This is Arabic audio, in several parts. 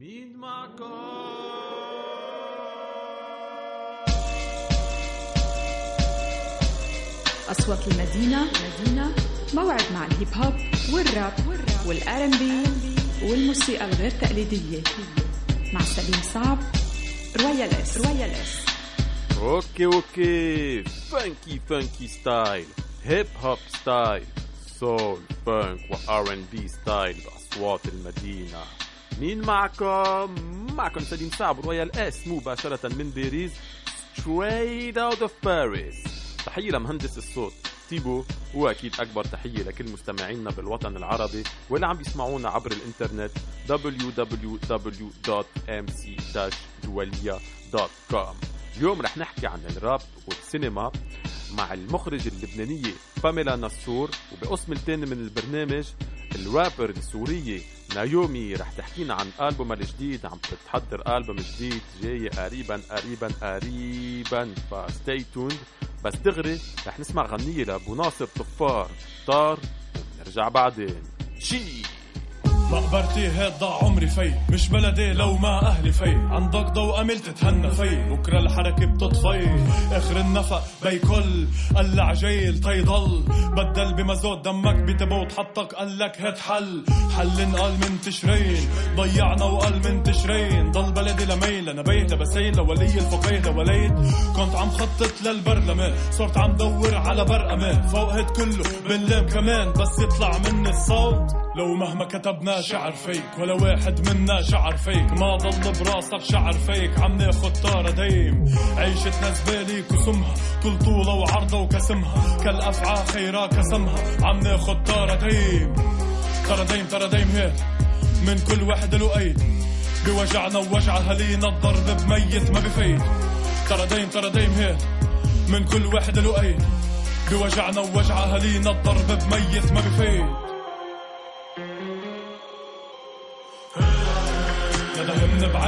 مين معكم أصوات المدينة مدينة موعد مع الهيب هوب والراب والار ام بي والموسيقى الغير تقليدية. مع سليم صعب رويال إس. رويال إس. أوكي أوكي. فانكي فانكي ستايل هيب هوب ستايل سول Funk و R&B style باصوات المدينة. مين معكم. معكم سليم صعب رويال إس مباشرة من باريس straight out of Paris. تحية لمهندس الصوت تيبو واكيد أكبر تحية لكل مستمعينا بالوطن العربي واللي عم بيسمعونا عبر الإنترنت www.mc-dualia.com اليوم رح نحكي عن الراب والسينما. مع المخرج اللبنانية باميلا نصور وبقسم الثاني من البرنامج الرابر السورية نايومي رح تحكينا عن ألبومها الجديد عم بتحضر ألبوم جديد جاي قريبا قريبا قريبا فستي توند بس دغري رح نسمع غنية لأبو ناصر طفار طار ونرجع بعدين. شي! مقبرتي هيك ضاع عمري في. مش بلدي لو ما أهلي في. عندك ضوء امل تتهنى في. بكرة الحركة بتطفي. آخر النفق بيكل قلع جيل تيضل. بدل بمزود دمك بتبوت حطك قال لك هات حل حل انقال من تشرين. ضيعنا وقال من تشرين. ضل بلدي لميل أنا بيت لبسين لولي الفقيه لوليد كنت عم خطط للبرلمان. صرت عم دور على برقمان. فوق هيد كله بنلام كمان. بس يطلع مني الصوت. لو مهما كتبنا شعر فيك ولا واحد منا شعر فيك. ما ضل براسك شعر فيك عم ناخد طارة دايم. عيشتنا زبالي كسمها كل طولة وعرضة وكسمها. كالأفعى خيرا كسمها عم ناخد طارة دايم. ترى دايم ترى دايم هيك. من كل واحد له أيد بوجعنا ووجع أهالينا الضرب بميت ما بفيد. ترى دايم ترى دايم هيك. من كل واحد له أيد بوجعنا ووجع أهالينا الضرب بميت ما بفيد.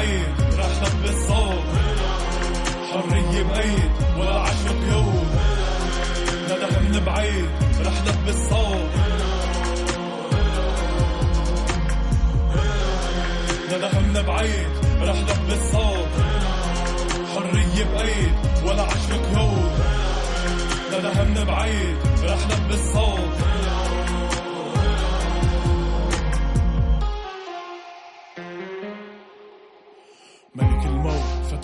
بعيد راح لبس صوت حرية بأيد ولا عشق يوم. ندى من بعيد راح لبس صوت ندى من بعيد راح لبس صوت حرية بأيد ولا عشق يوم. ندى من بعيد راح لبس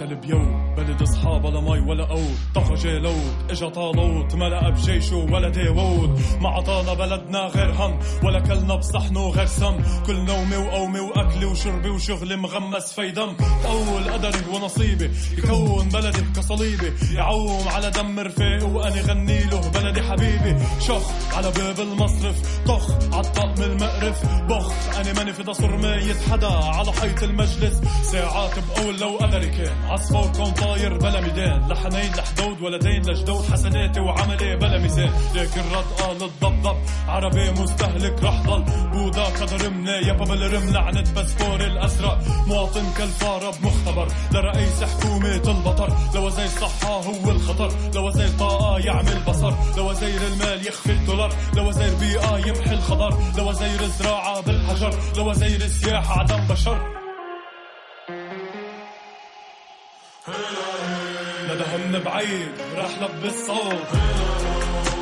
فتل بيوم بلد أصحاب ولا مي ولا قوت طغى جالوت إجا طالوت ملأ بجيشه ولا داوود. ما عطانا بلدنا غير هم ولا كلنا بصحنه غير سم. كل نومي وقومي واكلي وشربي وشغلي مغمس في دم اول قدري ونصيبي يكون بلدي كصليبي. يعوم على دم رفيقي واني غني له بلدي حبيبي. شخ على باب المصرف طخ عالطقم المقرف. بخ اني ماني في دصر ميت حدا على حيط المجلس ساعات بقول لو قدري كان عصفور كون طاير بلا ميدان لحنين لحدود ولدين لجدود حسناتي وعملي بلا ميزان لكن قال الضبضب عربي مستهلك رح ضل بودا قدر منا يابا بالرم لعنة باسبور الازرق مواطن كالفارة بمختبر لرئيس حكومة البطر لوزير الصحة هو الخطر لوزير طاقة يعمل بصر. لوزير المال يخفي الدولار لوزير بيئة يمحي الخضر. لوزير الزراعة بالحجر لوزير السياحة عدم بشر. من بعيد راح لبس صوت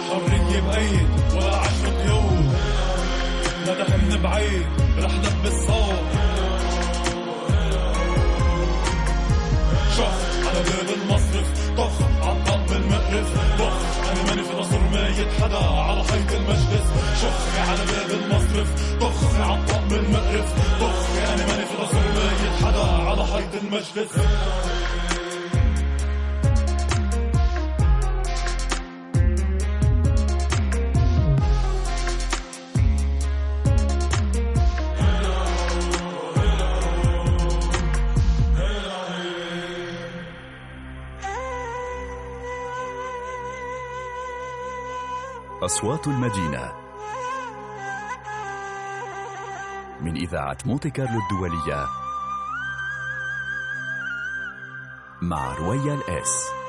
حرية بأيد ولا عشرة يوم ندى من بعيد راح لبس صوت شخ على باب المصرف طخ عالطق بالمقرف. بخ أنا ماني في نصر ميت حدا على حيط المجلس. شخ على باب المصرف. طخ عالطق بالمقرف. بخ أنا ماني في نصر ميت حدا على حيط المجلس. أصوات المدينة. من إذاعة مونتي كارلو الدولية. مع رويال إس.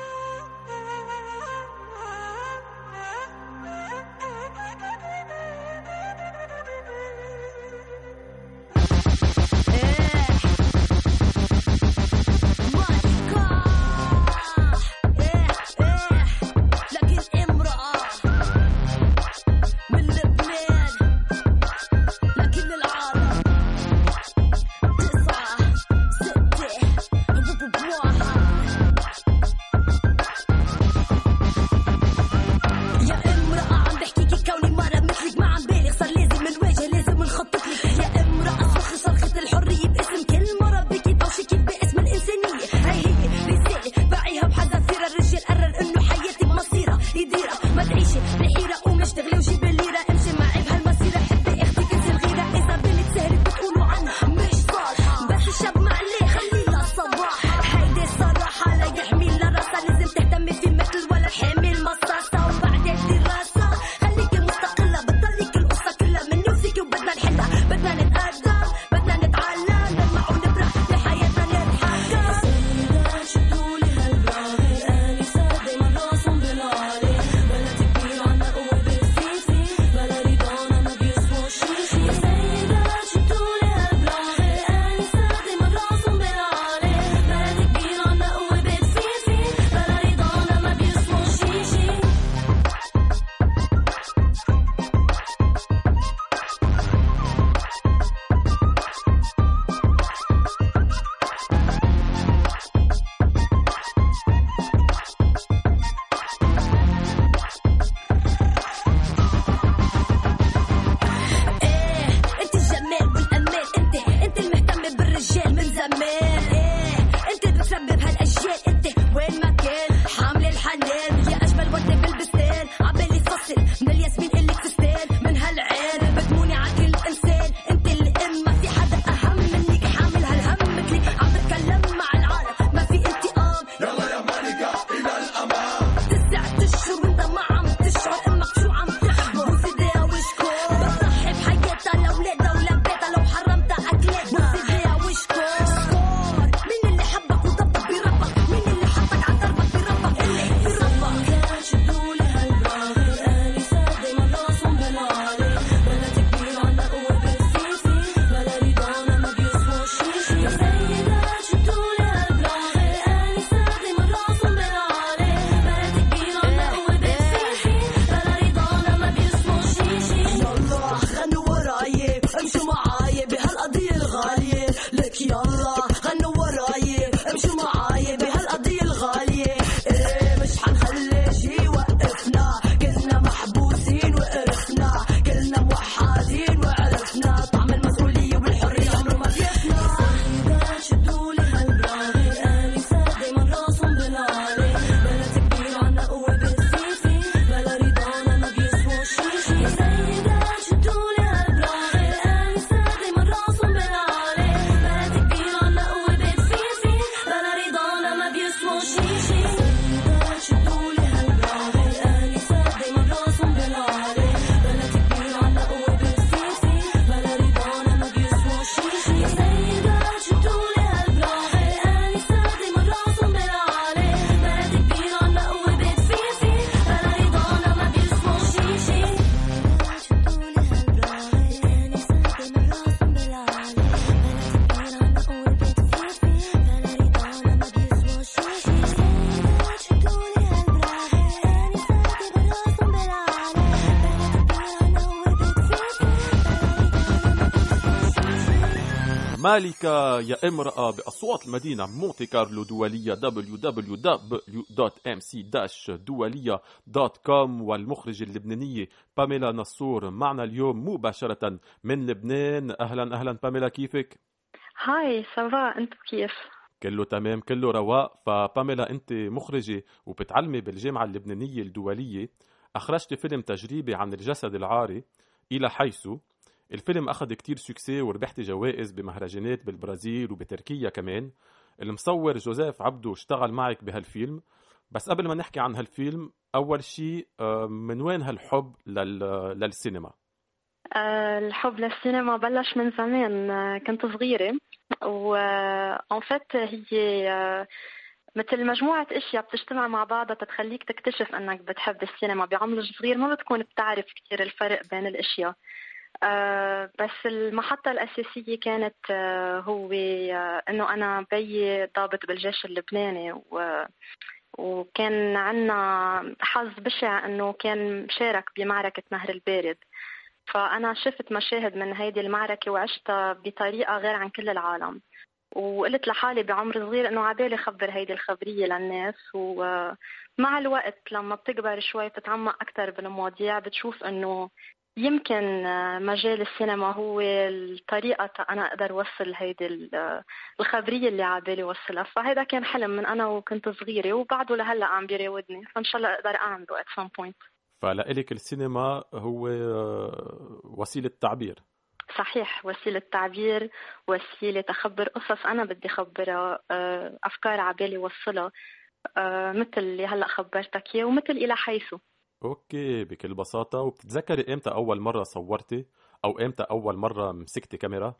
مالكة يا امرأة بأصوات المدينة مونتي كارلو دولية www.mc-دولية.com والمخرجة اللبنانية باميلا نصور معنا اليوم مباشرة من لبنان أهلا أهلا باميلا كيفك؟ هاي سافا أنت كيف؟ كله تمام كله رواق فباميلا أنت مخرجة وبتعلمي بالجامعة اللبنانية الدولية أخرجت فيلم تجريبي عن الجسد العاري إلى حيث الفيلم أخذ كتير succès وربحت جوائز بمهرجانات بالبرازيل وبتركيا كمان. المصور جوزيف عبدو اشتغل معك بهالفيلم. بس قبل ما نحكي عن هالفيلم أول شيء آه، من وين هالحب لل... للسينما؟ آه، الحب للسينما بلش من زمان آه، كنت صغيرة. و en fait هي مثل مجموعة أشياء بتجتمع مع بعضها تتخليك تكتشف أنك بتحب السينما بعمر صغير. ما بتكون بتعرف كثير الفرق بين الأشياء. آه بس المحطة الأساسية كانت آه هو آه إنه أنا بيي ضابط بالجيش اللبناني و وكان عنا حظ بشع إنه كان شارك بمعركة نهر البارد. فأنا شفت مشاهد من هيدي المعركة وعشتها بطريقة غير عن كل العالم. وقلت لحالي بعمر صغير إنه عبالي خبر هيدي الخبرية للناس. ومع الوقت لما بتكبر شوي بتتعمق أكثر بالمواضيع بتشوف إنه يمكن مجال السينما هو الطريقة أنا أقدر وصل هيدي الخبرية اللي عبالي وصلها فهذا كان حلم من أنا وكنت صغيرة وبعده لهلأ عم بيراودني. فإن شاء الله أقدر أعمله at some point. فلإلك السينما هو وسيلة تعبير. صحيح وسيلة تعبير وسيلة تخبر قصص أنا بدي خبرها آه، أفكار عبالي وصلها آه، مثل اللي هلأ خبرتك إياه ومثل إلى حيث. OK بكل بساطة وبتتذكري إمتى أول مرة صورتي؟ أو إمتى أول مرة مسكتي كاميرا؟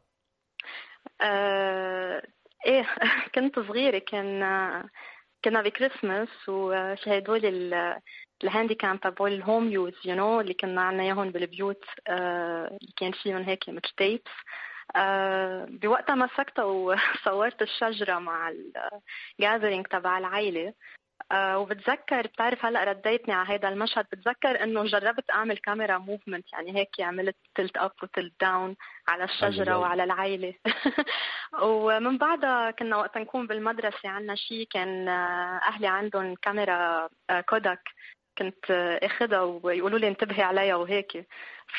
آه إيه كنت صغيرة. كان كنا بكريسماس وفي هدول ال handycam تبعول ال home use you know اللي كنا عنا إياهم بالبيوت. آه اللي كان فيهم هيك مثل tapes آه بوقتها مسكتها وصورت الشجرة مع ال gathering تبع العيلة. آه وبتذكر بتعرف هلأ رديتني على هذا المشهد؟ بتذكر إنه جربت أعمل camera movement يعني هيك عملت tilt up و tilt down على الشجرة. وعلى العائله ومن بعدها كنا وقت نكون بالمدرسة عندنا شيء كان آه، أهلي عندهم كاميرا آه، كوداك كنت اخذها ويقولوا لي انتبهي عليها وهيك.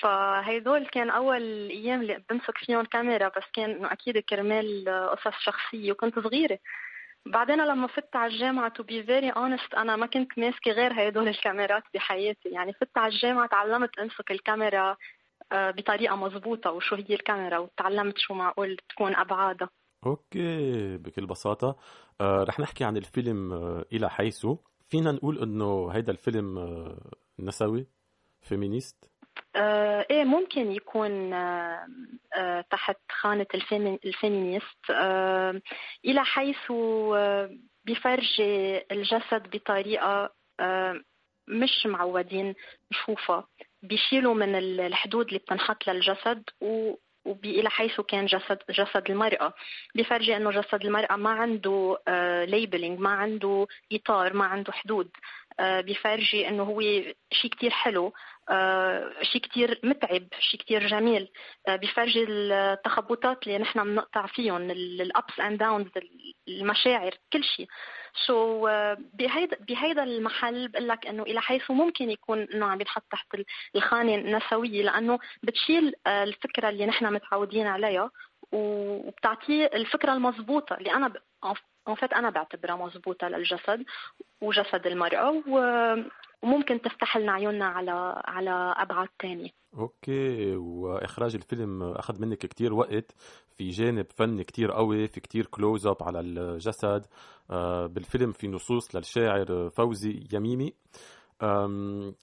فهيدول كان أول أيام اللي بمسك فيهم كاميرا بس كان أكيد كرمال قصص شخصية وكنت صغيرة. بعدين لما فت على الجامعة to be very honest أنا ما كنت ماسكة غير هدول الكاميرات بحياتي. يعني فت على الجامعة تعلمت أمسك الكاميرا آه، بطريقة مزبوطة وشو هي الكاميرا وتعلمت شو معقول تكون أبعادها. OK بكل بساطة. آه رح نحكي عن الفيلم آه إلى حيث. فينا نقول إنه هيدا الفيلم آه نسوي؟ feminist؟ إيه ممكن يكون آه آه تحت خانة ال feminist. آه إلى حيث آه بيفرجي الجسد بطريقة آه مش معودين نشوفها بيشيلوا من الحدود اللي بتنحط للجسد و وإلى حيث كان جسد جسد المرأة. بفرجي أنه جسد المرأة ما عنده labeling ما عنده إطار ما عنده حدود. بفرجي أنه هو شيء كتير حلو آه، شيء كتير متعب شيء كتير جميل. آه، بفرجي التخبطات اللي نحن بنقطع فيهم ال ups and downs المشاعر كل شيء so, بهيدا بهيدا المحل بقول لك إنه إلى حيث ممكن يكون إنه عم ينحط تحت الخانة النسوية لأنه بتشيل الفكرة اللي نحن متعودين عليها وبتعطيه الفكرة المضبوطة اللي أنا ب... أنا بعتبرها مضبوطه للجسد وجسد المرأة وممكن تفتح لنا عيوننا على على أبعاد ثانية OK وإخراج الفيلم أخذ منك كتير وقت. في جانب فني كتير قوي في كتير close-up على الجسد. آه، بالفيلم في نصوص للشاعر فوزي يمين.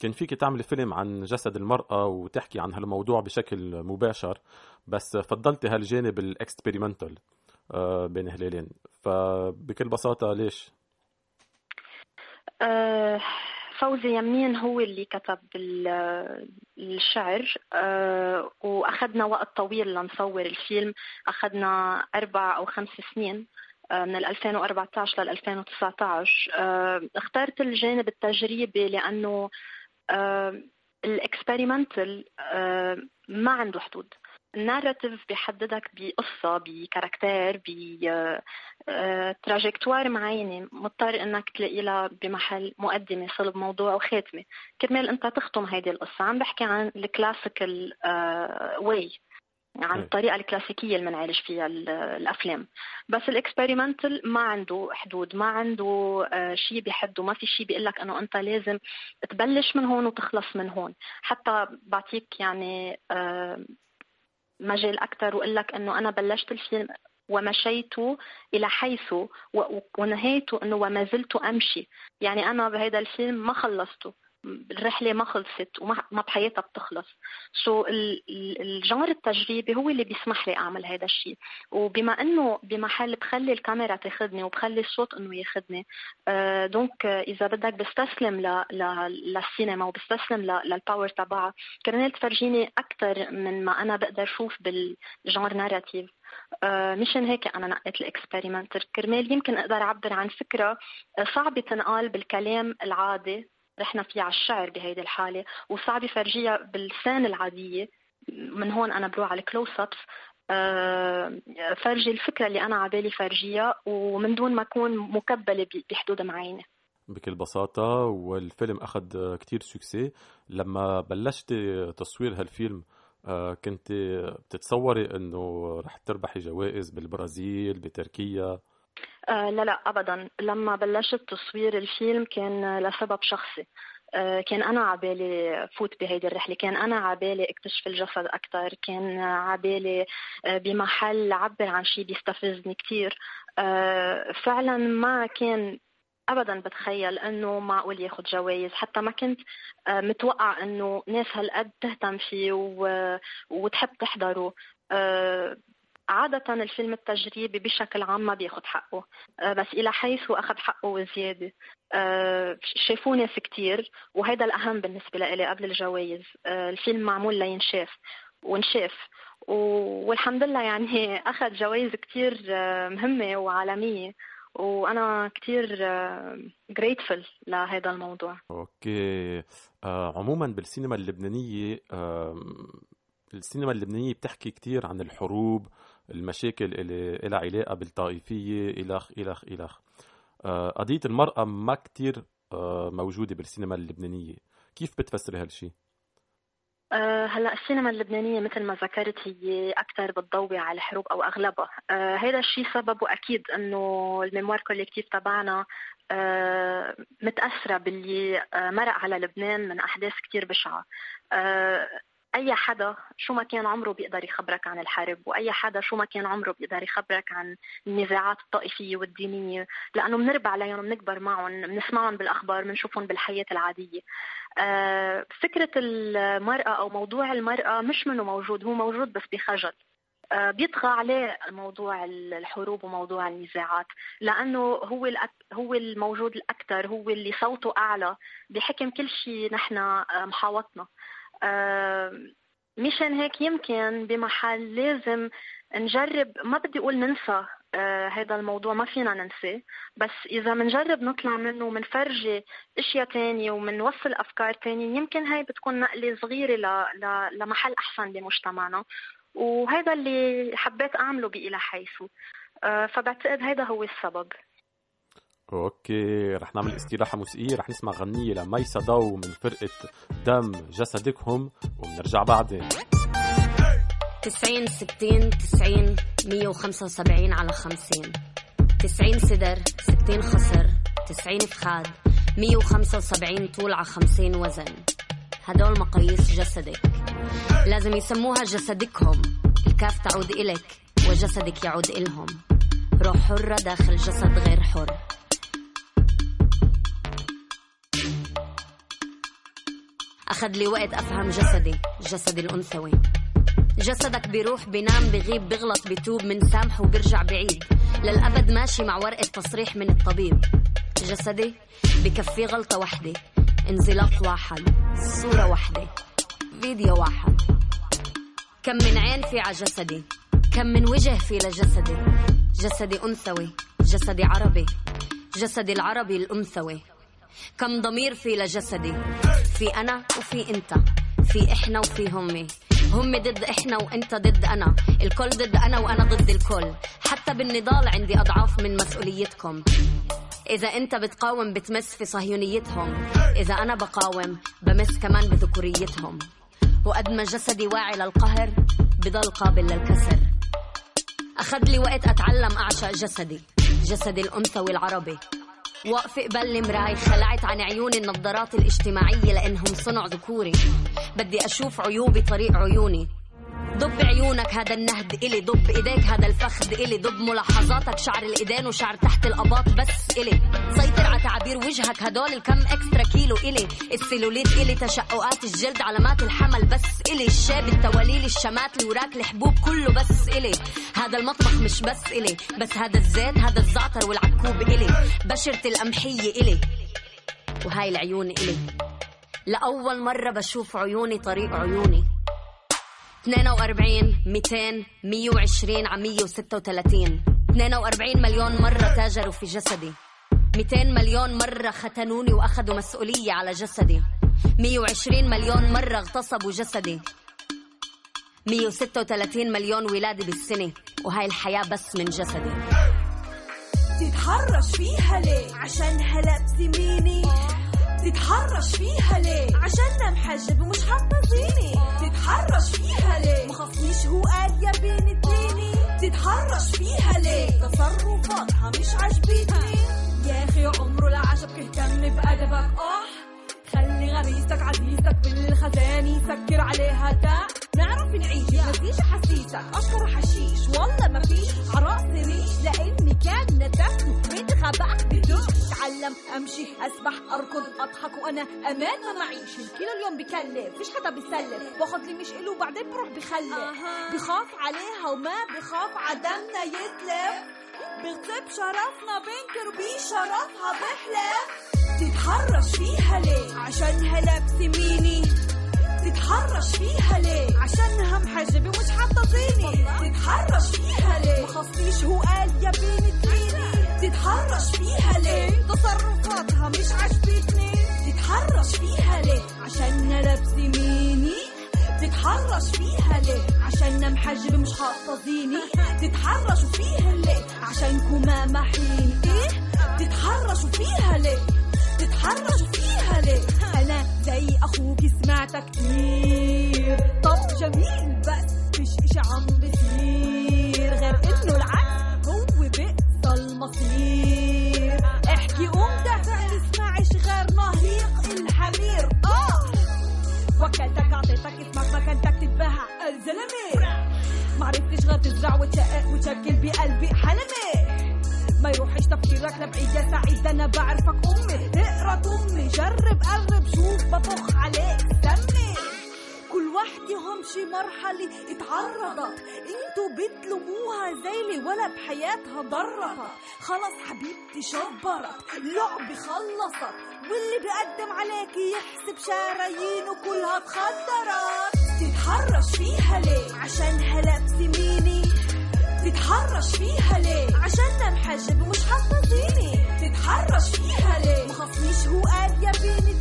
كان فيك تعمل فيلم عن جسد المرأة وتحكي عن هالموضوع بشكل مباشر. بس فضلتي هالجانب ال experimental آه، بين هلالين. فبكل بساطة ليش؟ أه فوزي يمين هو اللي كتب الشعر. أه وأخذنا وقت طويل لنصور الفيلم. أخذنا أربع أو خمس سنين أه من 2014 لل 2019 أه اخترت الجانب التجريبي لأنه الاكسبيرمنتال أه ما عنده حدود. ال narrative بيحددك بقصة ب character ب trajectoire معينة. مضطر إنك تلاقي لها بمحل مقدمة صلب موضوع وخاتمة كرمال أنت تختم هيدي القصة. عم بحكي عن ال classical way عن الطريقة الكلاسيكية اللي بنعالج فيها الأفلام. بس ال experimental ما عنده حدود ما عنده آه، شيء بحده ما في شيء بيقول لك إنه أنت لازم تبلش من هون وتخلص من هون. حتى بعطيك يعني آه، مجال أكثر وأقول لك إنه أنا بلشت الفيلم ومشيت إلى حيث ونهيت أنه وما زلت أمشي. يعني أنا بهذا الفيلم ما خلصته. الرحلة ما خلصت وما ما بحياتها بتخلص. so, ال genre التجريبي هو اللي بيسمح لي أعمل هذا الشيء. وبما إنه بمحل بخلي الكاميرا تاخذني وبخلي الصوت إنه ياخذني آه donc إذا بدك بستسلم ل... ل... للسينما وبستسلم. لل power تبعها كرمال تفرجيني أكثر من ما أنا بقدر أشوف بال genre narratif آه مشان هيك أنا نقيت ال expérimental كرمال يمكن أقدر أعبر عن فكرة صعبة تنقال بالكلام العادي. رحنا فيها على الشعر بهيدي الحالة وصعب يفرجيها باللسان العادية. من هون أنا بروح على ال close-ups آه، فرجي الفكرة اللي أنا عبالي فرجيها ومن دون ما أكون مكبلة بحدود معينة. بكل بساطة والفيلم أخذ كتير succès لما بلشت تصوير هالفيلم آه، كنت بتتصوري إنه رح تربحي جوائز بالبرازيل بتركيا. آه لا لا ابدا. لما بلشت تصوير الفيلم كان لسبب شخصي. آه كان أنا عبالي فوت بهيدي الرحلة. كان أنا عبالي اكتشف الجسد أكثر كان عبالي آه بمحل عبر عن شيء بيستفزني كثير آه، فعلا ما كان ابدا بتخيل إنه معقول ياخذ جوائز. حتى ما كنت متوقع إنه ناس هالقد تهتم فيه وتحب تحضره. عادة الفيلم التجريبي بشكل عام ما بياخد حقه. آه، بس إلى حيث أخذ حقه وزيادة آه، شافوه ناس كتير وهذا الأهم بالنسبة لي قبل الجوائز. آه، الفيلم معمول لينشاف ونشاف. والحمد لله يعني أخذ جوائز كتير مهمة وعالمية. وأنا كثير جريتفل لهذا الموضوع. أوكي. آه عموما بالسينما اللبنانية آه السينما اللبنانية بتحكي كثير عن الحروب المشاكل اللي لها علاقة بالطائفية الخ الخ الخ آه، قضية المرأة ما كتير آه، موجودة بالسينما اللبنانية. كيف بتفسري هالشيء أه هلأ السينما اللبنانية مثل ما ذكرت هي أكثر بتضوي على الحروب أو أغلبها. هذا الشيء سببه أكيد إنه ال mémoire collective تبعنا متأثرة باللي آه، مرق على لبنان من أحداث كثير بشعة. أي حدا شو ما كان عمره بيقدر يخبرك عن الحرب وأي حدا شو ما كان عمره بيقدر يخبرك عن النزاعات الطائفية والدينية لأنه بنربى عليهم بنكبر معهم بنسمعهم بالأخبار بنشوفهم بالحياة العادية. آه، فكرة المرأة أو موضوع المرأة مش منه موجود هو موجود بس بخجل. آه، بيطغى عليه موضوع الحروب وموضوع النزاعات لأنه هو هو الموجود الأكثر هو اللي صوته أعلى بحكم كل شيء نحن آه، محاوطنا. مشان هيك يمكن بمحل لازم نجرب ما بدي أقول ننسى آه هذا الموضوع ما فينا ننساه بس إذا بنجرب نطلع منه ومنفرجي أشياء تانية ومنوصل أفكار تانية يمكن هاي بتكون نقلة صغيرة ل... ل... لمحل أحسن بمجتمعنا. وهذا اللي حبيت أعمله بإلى حيث. آه فبعتقد هذا هو السبب. أوكي رح نعمل استراحة موسيقية رح نسمع غنية لمي صدو من فرقة دم جسدكهم وبنرجع بعدين. تسعين ستين تسعين مية وخمسة وسبعين على خمسين. تسعين صدر ستين خصر تسعين فخاد مية وخمسة وسبعين طول على خمسين وزن. هدول مقاييس جسدك. لازم يسموها جسدكهم. الكاف تعود إلك وجسدك يعود إلهم. روح حرة داخل جسد غير حر. أخذ لي وقت أفهم جسدي جسدي الأنثوي. جسدك بيروح بينام بغيب بغلط بتوب من سامح وبرجع بعيد. للأبد ماشي مع ورقة تصريح من الطبيب. جسدي بكفي غلطة وحدة. انزلاق واحد صورة واحدة فيديو واحد. كم من عين في على جسدي كم من وجه في لجسدي. جسدي أنثوي جسدي عربي. جسدي العربي الأنثوي. كم ضمير في لجسدي؟ في أنا وفي أنت في إحنا وفي همي. هم ضد إحنا وأنت ضد أنا. الكل ضد أنا وأنا ضد الكل. حتى بالنضال عندي أضعاف من مسؤوليتكم. إذا أنت بتقاوم بتمس في صهيونيتهم. إذا أنا بقاوم بمس كمان بذكوريتهم. وقد ما جسدي واعي للقهر بضل قابل للكسر. أخذ لي وقت أتعلم أعشق جسدي جسدي الأنثوي العربي واقفة قبل المراي خلعت عن عيوني النظارات الاجتماعية لأنهم صنع ذكوري. بدي أشوف عيوبي طريق عيوني. ضب عيونك هذا النهد إلي ضب إيديك هذا الفخذ إلي. ضب ملاحظاتك شعر الإيدين وشعر تحت الأباط بس إلي. سيطر على تعبير وجهك هدول الكم إكسترا كيلو إلي. السيلوليت إلي تشققات الجلد علامات الحمل بس إلي. الشاب التواليل الشمات اللي وراك الحبوب كله بس إلي. هذا المطبخ مش بس إلي. بس هذا الزيت هذا الزعتر والعكوب إلي. بشرة القمحية إلي. وهاي العيون إلي. لأول مرة بشوف عيوني طريق عيوني. 42 200 120 على 136 42 مليون مرة تاجروا في جسدي. 200 مليون مرة ختنوني وأخذوا مسؤولية على جسدي. 120 مليون مرة اغتصبوا جسدي. 136 مليون ولادة بالسنة وهاي الحياة بس من جسدي. تتحرش فيها ليه؟ عشان هلبت ميني تتحرش فيها ليه؟ عشان محجب ومش حاطه زيني تتحرش فيها ليه؟ مخصنيش هو قال يا بين تليني تتحرش فيها ليه؟ تصرفاتها مش عجبتني يا أخي عمره لا عجبك اهتم بأدبك. آه خلي غريزتك عزيزتك بالخزاني سكر عليها تاع نعرف نعيش مزيج حسيسك. أشكر حشيش والله ما فيش. عراسي ريش لأني كان نتفه متغبى بدون اتعلم أمشي أسبح أركض أضحك وأنا أمان ما معيش الكيلو اليوم بكلف فيش حدا بيسلف باخد لي مش إله وبعدين بروح بخلف بخاف عليها وما بخاف عدمنا يتلف. بغصب شرفنا بنكر بيه شرفها بحلف تتحرش فيها ليه؟ عشانها لابسة ميني تتحرش فيها ليه؟ عشانها محجبة ومش حاطة زيني تتحرش فيها ليه؟ مخصنيش هو قال يا بيني تليني تتحرش فيها ليه؟ تصرفاتها مش عجبتني تتحرش فيها ليه؟ عشانها لابسة ميني. تتحرش فيها ليه؟ عشان محجب مش حاطه زيني فيها ليه؟ عشانكم ما محين إيه تتحرشوا فيها ليه؟ تتحرشوا فيها ليه؟ أنا زي أخوك سمعتها كتير. طب جميل بس فيش إشي عم بصير غير إنه العكس احكي قوم دافع تسمعش غير نهيق الحمير. آه وكلتك أعطيتك إسمك مكانتك تتباهى الزلمه معرفتش غير تزرع وتشقق وتشكل بقلبي حلمي. ما يروحش تفكيرك لبعيد يا سعيد أنا بعرفك أمي. اقرا امي جرب قرب شوف بطخ عليك سمي. كل وحدة هم شي مرحلة اتعرضت. انتو بتلوموها زيلي ولا بحياتها ضرتها خلص حبيبتي شبرت. لعبة خلصت. واللي بيقدم عليكي يحسب شرايينه كلها اتخدرت تتحرش فيها ليه؟ عشانها لابسة ميني تتحرش فيها ليه؟ عشانها محجب ومش زيني تتحرش فيها ليه؟ مخصنيش هو قال يا تليني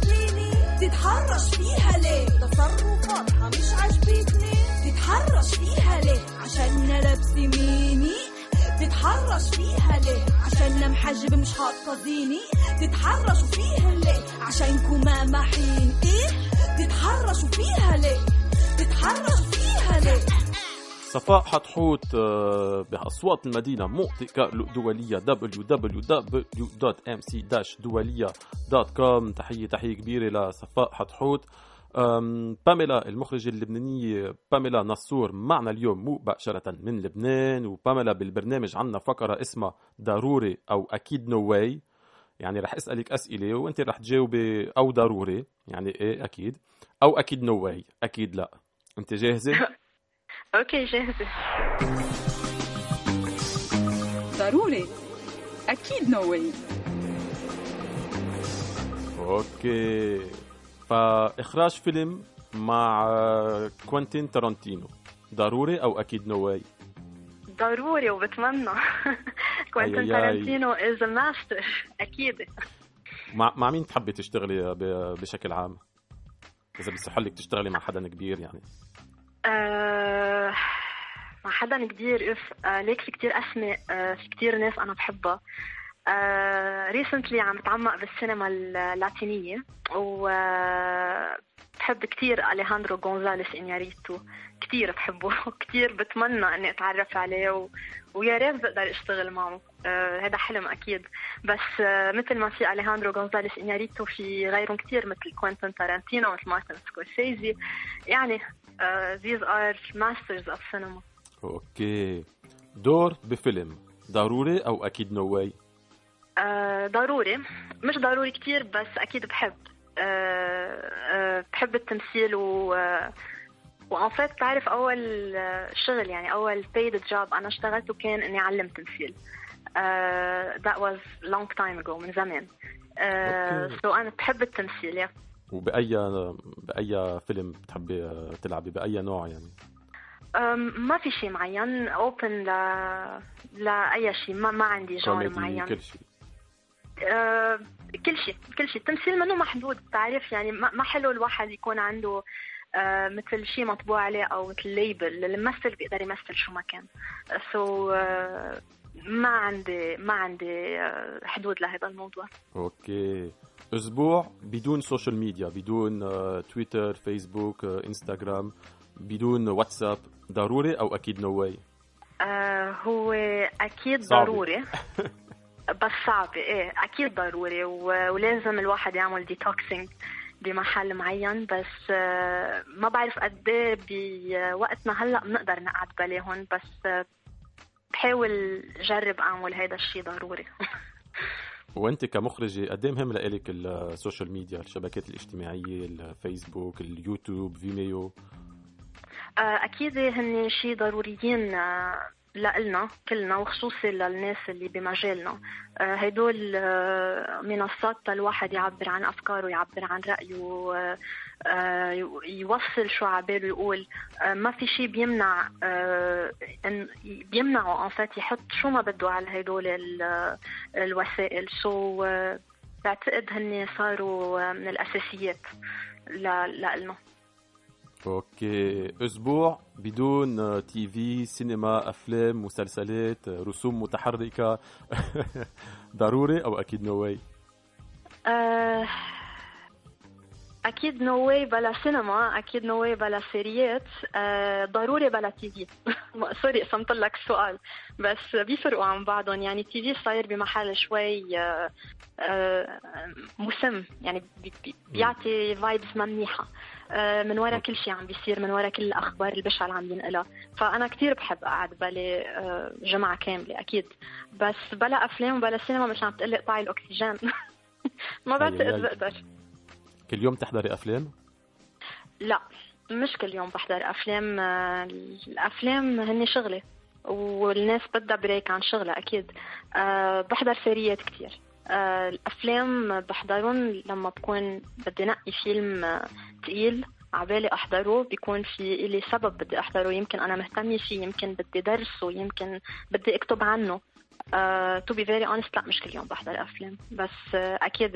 تتحرش فيها ليه؟ تصرفاتها مش عجبتني تتحرش فيها ليه؟ عشانها لابسة ميني. تتحرش فيها ليه؟ عشانها محجب مش حاطة زيني. تتحرشوا فيها ليه؟ عشانكم ما محين إيه تتحرشوا فيها ليه؟ تتحرشوا فيها ليه؟ صفاء حتحوت آه، بأصوات المدينة موثقة دولية www.mc-دولية.com تحية تحية كبيرة لصفاء حتحوت. أم، باميلا المخرجة اللبنانية باميلا نصور معنا اليوم مباشرة من لبنان وباميلا بالبرنامج عنا فقرة اسمها ضروري أو أكيد نو واي يعني رح أسألك أسئلة وأنت رح تجاوبي أو ضروري. يعني إيه أكيد؟ أو أكيد no way أكيد لا. أنت جاهزة؟ okay جاهزة ضروري. أكيد no way okay. فإخراج فيلم مع كوينتين تارانتينو. ضروري أو أكيد no way ضروري وبتمنى. كوينتين. تارانتينو is master أكيد. مع مع مين تحبي تشتغلي ب- بشكل عام؟ إذا بيصح لك تشتغلي مع حدا كبير يعني. آه مع حدا كبير إف آه ليك في كتير أسماء آه في كتير ناس أنا بحبها. recently عم بتعمق بالسينما اللاتينية و بحب كتير اليهاندرو غونزاليس انياريتو كتير بحبه وكتير بتمنى إني أتعرف عليه و... ويا ريت بقدر أشتغل معه. آه هذا حلم أكيد. بس آه مثل ما في اليهاندرو غونزاليس انياريتو في غيرهم كتير مثل كوينتن تارانتينو مثل مارتن سكورسيزي يعني uh, these are masters of cinema. okay دور بفيلم ضروري أو أكيد no way uh, ضروري. مش ضروري كتير بس أكيد بحب. uh, uh, بحب التمثيل و uh, و en fait تعرف أول شغل يعني أول paid job أنا اشتغلته كان إني أعلم تمثيل. uh, that was long time ago من زمان. uh, so أنا بحب التمثيل yeah. وبأي بأي فيلم بتحبي تلعبي؟ بأي نوع يعني؟ ما في شيء معين. open ل لأي شيء. ما ما عندي جون معين. كل شيء. أه كل شيء كل شيء. التمثيل منه محدود بتعرف يعني ما حلو الواحد يكون عنده أه مثل شيء مطبوع عليه أو مثل label الممثل بيقدر يمثل شو ما كان. so so, أه ما عندي ما عندي حدود لهذا الموضوع. okay. أسبوع بدون social media بدون تويتر فيسبوك انستغرام بدون واتساب ضروري أو أكيد no way آه هو أكيد صعبة. ضروري. بس صعب إيه أكيد ضروري. ولازم الواحد يعمل detoxing بمحل معين. بس آه ما بعرف قد إيه بوقتنا هلأ بنقدر نقعد بلاهم بس آه بحاول جرب أعمل هذا الشيء ضروري. وانت كمخرجة قد إيه مهم لك ال social media الشبكات الاجتماعية الفيسبوك اليوتيوب فيميو؟ أكيد هن شيء ضروريين لنا كلنا وخصوصي للناس اللي بمجالنا. هدول منصات الواحد يعبر عن أفكاره يعبر عن رأيه يوصل شو عباله يقول ما في شيء بيمنع بيمنعه إن يحط شو ما بده على هدول الوسائل. so بعتقد هن صاروا من الأساسيات لنا okay. أسبوع بدون TV سينما أفلام مسلسلات رسوم متحركة. ضروري أو أكيد no way أكيد no way بلا سينما أكيد no way بلا سيريات. أه ضروري بلا TV. sorry قسمت لك السؤال. بس بيفرقوا عن بعضهم. يعني TV صاير بمحل شوي أه أه مسم. يعني بيعطي vibes ما منيحه من وراء كل شيء عم بيصير من وراء كل الأخبار البشعه اللي عم ينقلها. فأنا كثير بحب اقعد بلاه جمعة كاملة أكيد. بس بلا أفلام وبلا سينما مش عم تقلي قطعي الاكسجين ما بعتقد بقدر. كل يوم تحضري أفلام؟ لا مش كل يوم بحضر أفلام الأفلام هني شغلي والناس بدها break عن شغلها أكيد. أه بحضر سيريات كثير أه الأفلام بحضرهم لما بكون بدي نقي فيلم تقيل عبالي أحضره بيكون في إلي سبب بدي أحضره. يمكن أنا مهتمة فيه يمكن بدي درسه يمكن بدي أكتب عنه. to be very honest لا مش كل يوم بحضر أفلام. بس uh, أكيد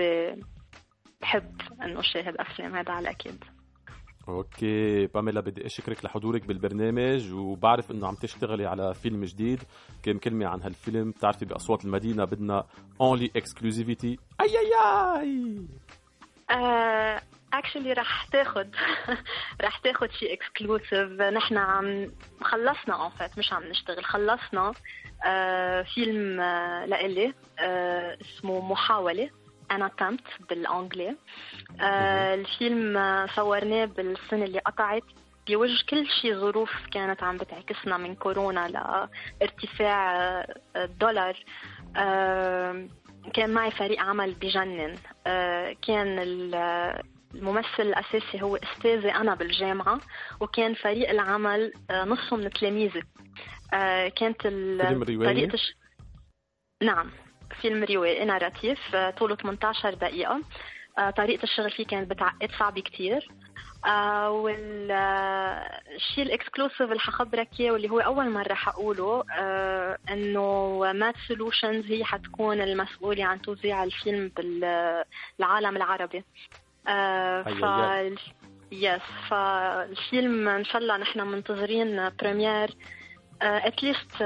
بحب إنه شاهد أفلام هذا على أكيد. okay باميلا بدي أشكرك لحضورك بالبرنامج وبعرف إنه عم تشتغلي على فيلم جديد. كم كلمة عن هالفيلم. بتعرفي بأصوات المدينة بدنا only exclusivity أي أي أي! actually uh, رح تاخد رح تاخد شيء exclusive نحن عم خلصنا فات مش عم نشتغل خلصنا uh, فيلم uh, لإلي uh, اسمه محاولة. أنا تمت بالأنجلي. آه الفيلم صورناه بالسنة اللي قطعت. بوجه كل شيء ظروف كانت عم بتعكسنا من كورونا لارتفاع الدولار. آه كان معي فريق عمل بجنن. آه كان الممثل الأساسي هو أستاذي أنا بالجامعة وكان فريق العمل نصه من تلاميذي. كانت طريقة الش... نعم. فيلم روائي narrative طوله 18 دقيقة. طريقة الشغل فيه كانت بتعقد صعبة كتير. آه والشيء ال exclusive اللي حخبرك إياه واللي هو أول مرة حقوله آه إنه MAD Solutions هي حتكون المسؤولة عن توزيع الفيلم بالعالم العربي. آه ف yes فالفيلم إن شاء الله نحن منتظرين première at least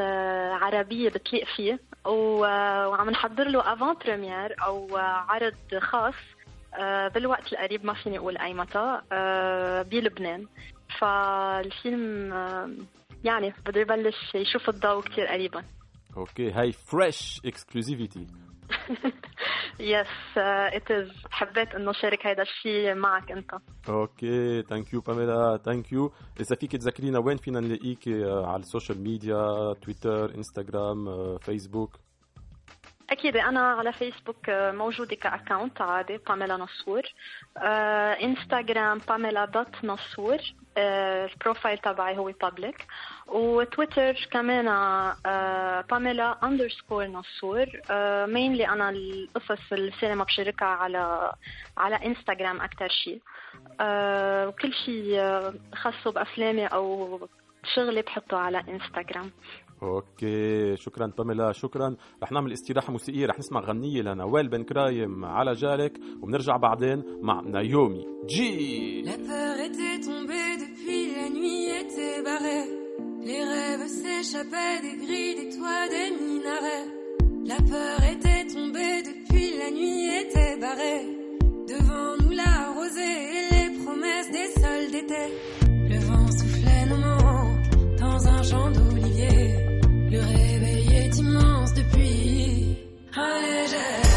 عربية بتليق فيه. وعم نحضر له avant-première أو عرض خاص آه، بالوقت القريب ما فيني أقول أي متى آه، بلبنان. فالفيلم آه، يعني بده يبلش يشوف الضوء كثير قريبا. okay هاي fresh exclusivity yes it is حبيت إنه شارك هذا الشيء معك أنت. okay thank you باميلا thank you اذا فيك تذكرينا وين فينا نلاقيك على ال social media تويتر انستغرام فيسبوك أكيد أنا على فيسبوك موجودة ك account عادي باميلا نصور. انستغرام باميلا dot نصور. ال profile تبعي هو public وتويتر كمان باميلا underscore نصور. mainly أنا القصص السينما بشاركها على على انستغرام أكثر شيء وكل شيء خاصة بأفلامي أو شغلي بحطه على انستغرام اوكي شكرا باميلا شكرا رح نعمل استراحه موسيقيه رح نسمع غنيه لنوال بن كرايم على جالك وبنرجع بعدين مع نايومي جي La peur était tombée depuis la nuit était barrée Les rêves s'échappaient des grilles des toits des minarets La peur était tombée depuis la nuit était barrée Devant nous la rosée et les promesses des sols d'été Le vent soufflait nos noms dans un champ d'olivier Yeah.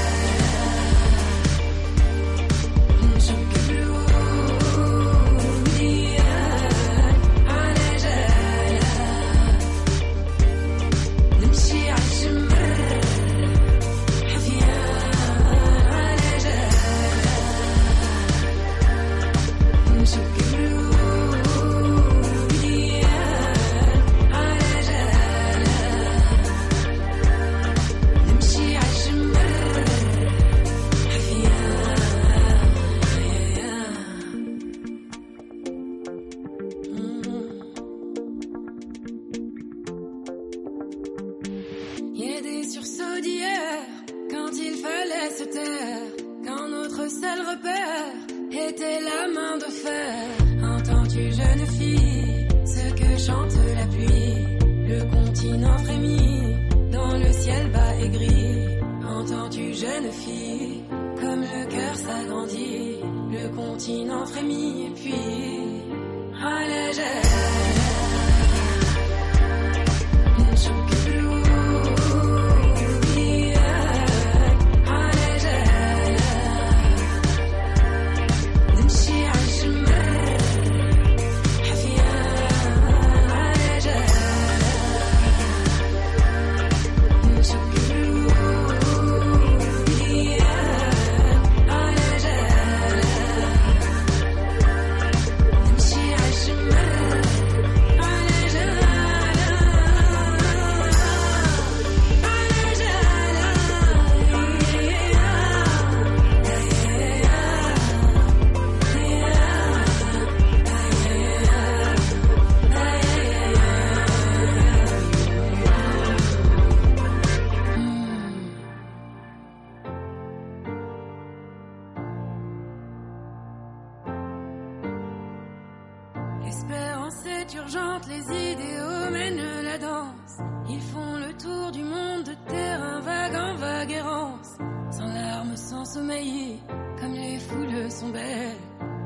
Idéaux mènent la danse. Ils font le tour du monde de terrain vague en vague errance. Sans larmes, sans sommeil, comme les foules sont belles.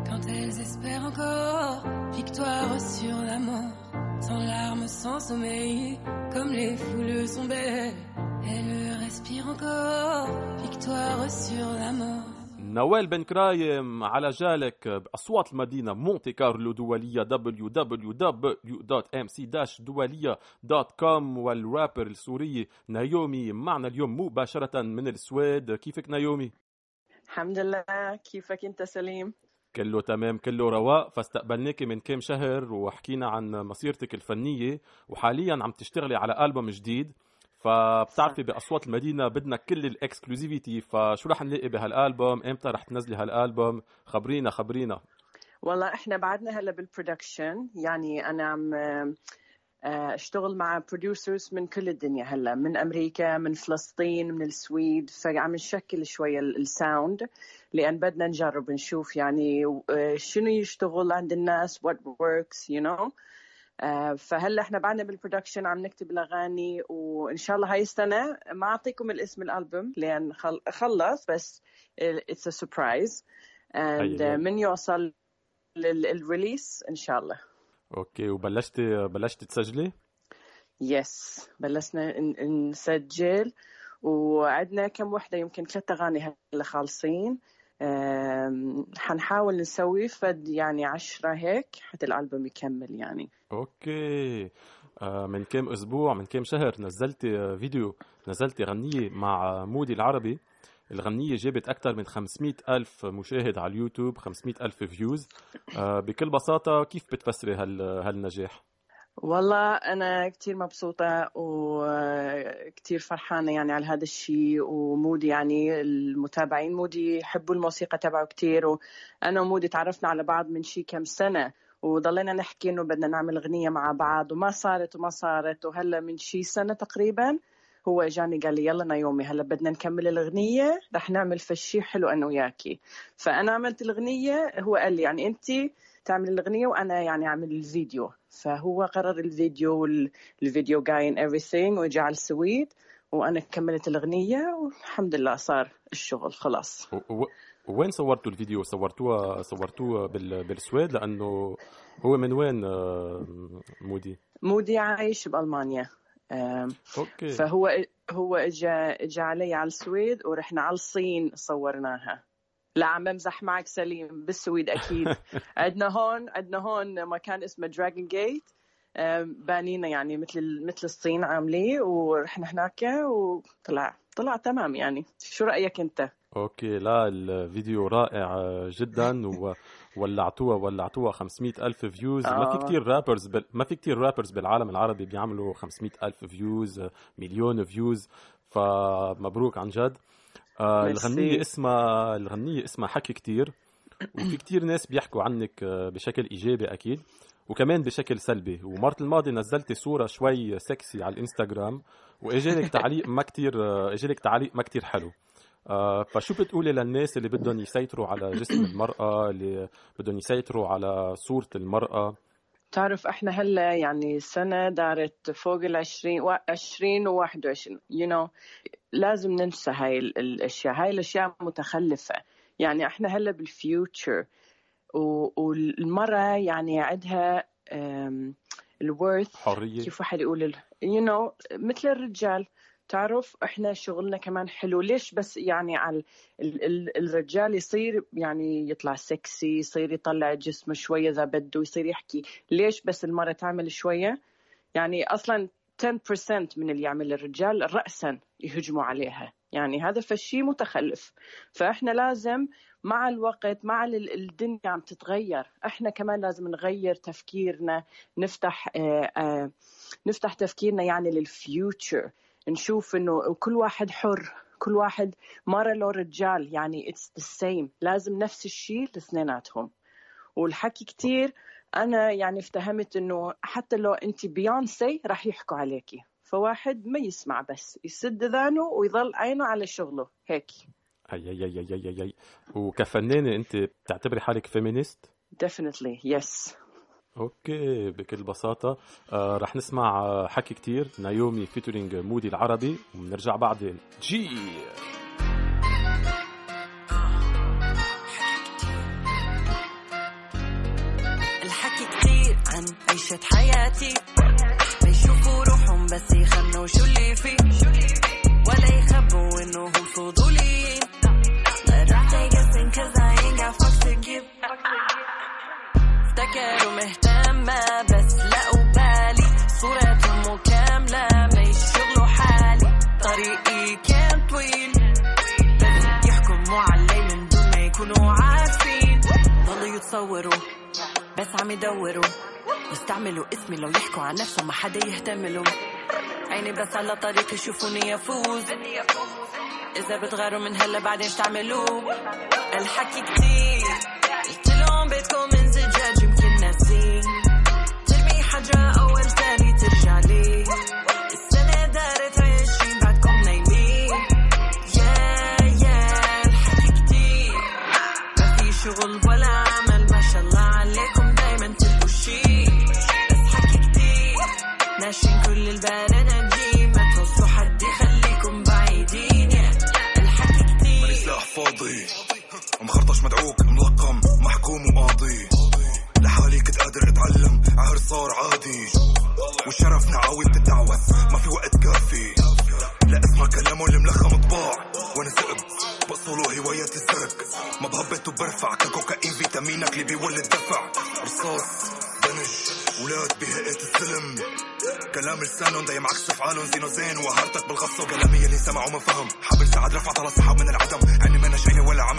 Quand elles espèrent encore victoire sur la mort. Sans larmes, sans sommeil, comme les foules sont belles. Elles respirent encore victoire sur la mort. نوال بن كرايم على جالك بأصوات المدينة مونتي كارلو دولية www.mc-دولية.com والرابر السوري نايومي معنا اليوم مباشرة من السويد. كيفك نايومي؟ الحمد لله. كيفك أنت سليم؟ كله تمام كله رواق فاستقبلناك من كام شهر وحكينا عن مسيرتك الفنية وحاليا عم تشتغلي على ألبوم جديد. فبتعرفي بأصوات المدينة بدنا كل ال exclusivity فشو رح نلاقي بهالألبوم؟ إمتى رح تنزلي هالألبوم؟ خبرينا خبرينا. والله إحنا بعدنا هلا بال production يعني أنا عم آه، أشتغل مع producers من كل الدنيا هلا من أمريكا من فلسطين من السويد فعم نشكل شوية ال sound لأن بدنا نجرب نشوف يعني آه، شنو يشتغل عند الناس what works you know. آه، فهلا إحنا بعدنا بال production عم نكتب الأغاني وإن شاء الله هاي السنة ما أعطيكم الاسم الألبوم لأن خلص بس it's a surprise and من يوصل لل release إن شاء الله. okay وبلشتي بلشتي تسجلي؟ yes بلشنا نسجل وعندنا كم وحدة يمكن ثلاث أغاني هلا خالصين. حنحاول نسوي فد يعني عشرة هيك حتى الألبوم يكمل يعني. okay. آه، من كم أسبوع من كم شهر نزلتي فيديو نزلتي غنية مع مودي العربي. الغنية جابت أكثر من 500 ألف مشاهد على اليوتيوب 500 ألف views آه، بكل بساطة كيف بتفسري هال هالنجاح؟ والله أنا كتير مبسوطة وكتير فرحانة يعني على هذا الشيء ومودي يعني المتابعين مودي يحبوا الموسيقى تبعه كتير وأنا ومودي تعرفنا على بعض من شي كم سنة وضلينا نحكي إنه بدنا نعمل أغنية مع بعض وما صارت وما صارت وهلا من شي سنة تقريبا هو اجاني قال لي يلا نايومي هلا بدنا نكمل الأغنية رح نعمل فشي حلو أنا وياكي. فأنا عملت الأغنية هو قال لي يعني انت تعمل الأغنية وأنا يعني أعمل الفيديو. فهو قرر الفيديو والفيديو جاي and everything وجا على السويد وأنا كملت الأغنية والحمد لله صار الشغل خلاص. وين صورتوا الفيديو؟ صورتوها صورتوه بالسويد؟ لأنه هو من وين آه، مودي؟ مودي عايش بألمانيا. okay. فهو هو اجى اجى علي على السويد ورحنا على الصين صورناها. لا عم بمزح معك سليم بالسويد أكيد. عندنا هون عندنا هون مكان اسمه Dragon Gate بانينا يعني مثل مثل الصين عامليه ورحنا هناك وطلع طلع تمام يعني. شو رأيك أنت؟ okay لا الفيديو رائع جدا وولعتوها ولعتوها 500 ألف views آه. ما في كثير rappers بل... ما في كثير rappers بالعالم العربي بيعملوا 500 ألف views مليون views فمبروك عن جد. آه الغنية اسمها الغنية اسمها حكي كتير. وفي كتير ناس بيحكوا عنك آه، بشكل إيجابي أكيد. وكمان بشكل سلبي. ومرة الماضي نزلتي صورة شوي سكسي على الإنستغرام وإجالك تعليق ما كتير آه، إجالك تعليق ما كتير حلو. فشو بتقولي للناس اللي بدهم يسيطروا على جسم المرأة اللي بدهم يسيطروا على صورة المرأة؟ تعرف إحنا هلأ يعني سنة دارت فوق ال 20 20 و 21 you know. لازم ننسى هاي الأشياء. هاي الأشياء متخلفة. يعني إحنا هلأ بال future والمرأة يعني عندها الورث حرية. كيف واحد يقول you know مثل الرجال. تعرف إحنا شغلنا كمان حلو. ليش بس يعني على الرجال يصير يعني يطلع سكسي يصير يطلع جسمه شوية إذا بده يصير يحكي. ليش بس المرأة تعمل شوية؟ يعني أصلا 10% من اللي يعمل الرجال رأسا يهجموا عليها. يعني هذا فشي متخلف. فإحنا لازم مع الوقت مع الدنيا عم تتغير. إحنا كمان لازم نغير تفكيرنا نفتح آه آه نفتح تفكيرنا يعني لل future نشوف إنه كل واحد حر كل واحد مرة لو رجال يعني it's the same لازم نفس الشيء لاثنيناتهم. والحكي كتير أنا يعني افتهمت إنه حتى لو أنت بيونسي راح يحكوا عليكي. فواحد ما يسمع بس يسد ذانه ويظل عينه على شغله. هيك. أي أي أي أي أي, أي. وكفنانة أنت بتعتبري حالك feminist؟ definitely yes. okay بكل بساطة. آه رح نسمع آه، حكي كتير. نايومي featuring مودي العربي وبنرجع بعدين جي الحكي كتير عن عيشة حياتي. بيشوفوا روحهم بس يخنوا شو اللي فيه. ولا يخبوا إنه هم فضوليين. افتكروا مهتمة بس لقوا بالي صورتهم مكاملة ما يشغلوا حالي. طريقي كان طويل. بس يحكموا علي من دون ما يكونوا عارفين. ضلوا يتصوروا بس عم يدوروا. يستعملوا اسمي لو يحكوا عن نفسهم ما حدا يهتملوا. عيني بس على طريق يشوفوني يفوز. إذا بتغيروا من هلا بعدين إيش تعملوا الحكي كتير. قلت لهم بيتكم والشرف نعاود تتعوث ما في وقت كافي. لا اسمع كلامه اللي ملخم طباع. وأنا ثقب بصوله هواية الزرق. ما بهبط وبرفع. ككوكايين فيتامينك اللي بيولد دفع. رصاص دنج ولاد بهيئة السلم. كلام لسانهم دايم عكس افعالهم زينو زين. وهارتك بالغصة وكلامي اللي سمعوا ما فهم حبل سعد رفعت على الصحاب من العدم. عيني ما عيني ولا عم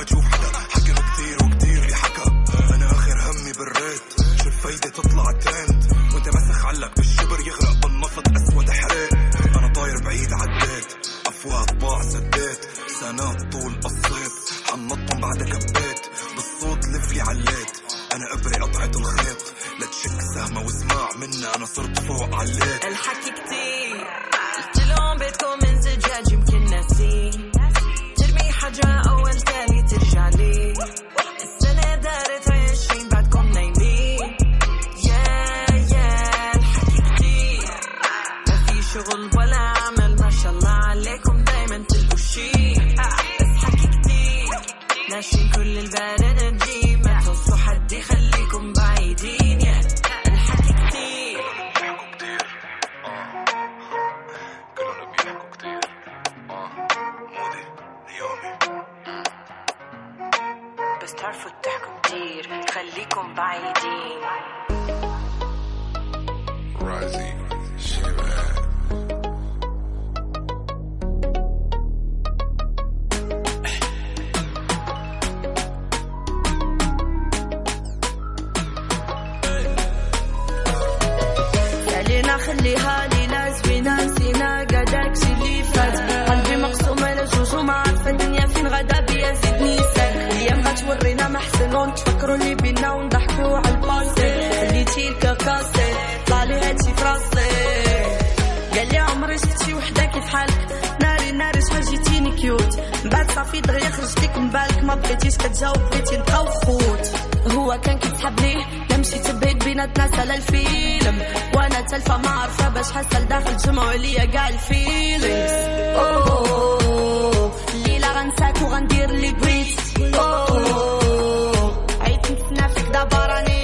بعد صافي دغيا خرجت لك من بالك ما بغيتيش كتجاوب بغيتي نبقاو خوت. هو كان كيتحبني لا مشيت بعيد بيناتنا سالا الفيلم. وأنا تلفة ما عارفة باش حاسة لداخل جمعوا عليا كاع الفيلينغز. أوه الليلة غنساك وغندير اللي بغيت أوه عيت نتسنى فيك دابا راني.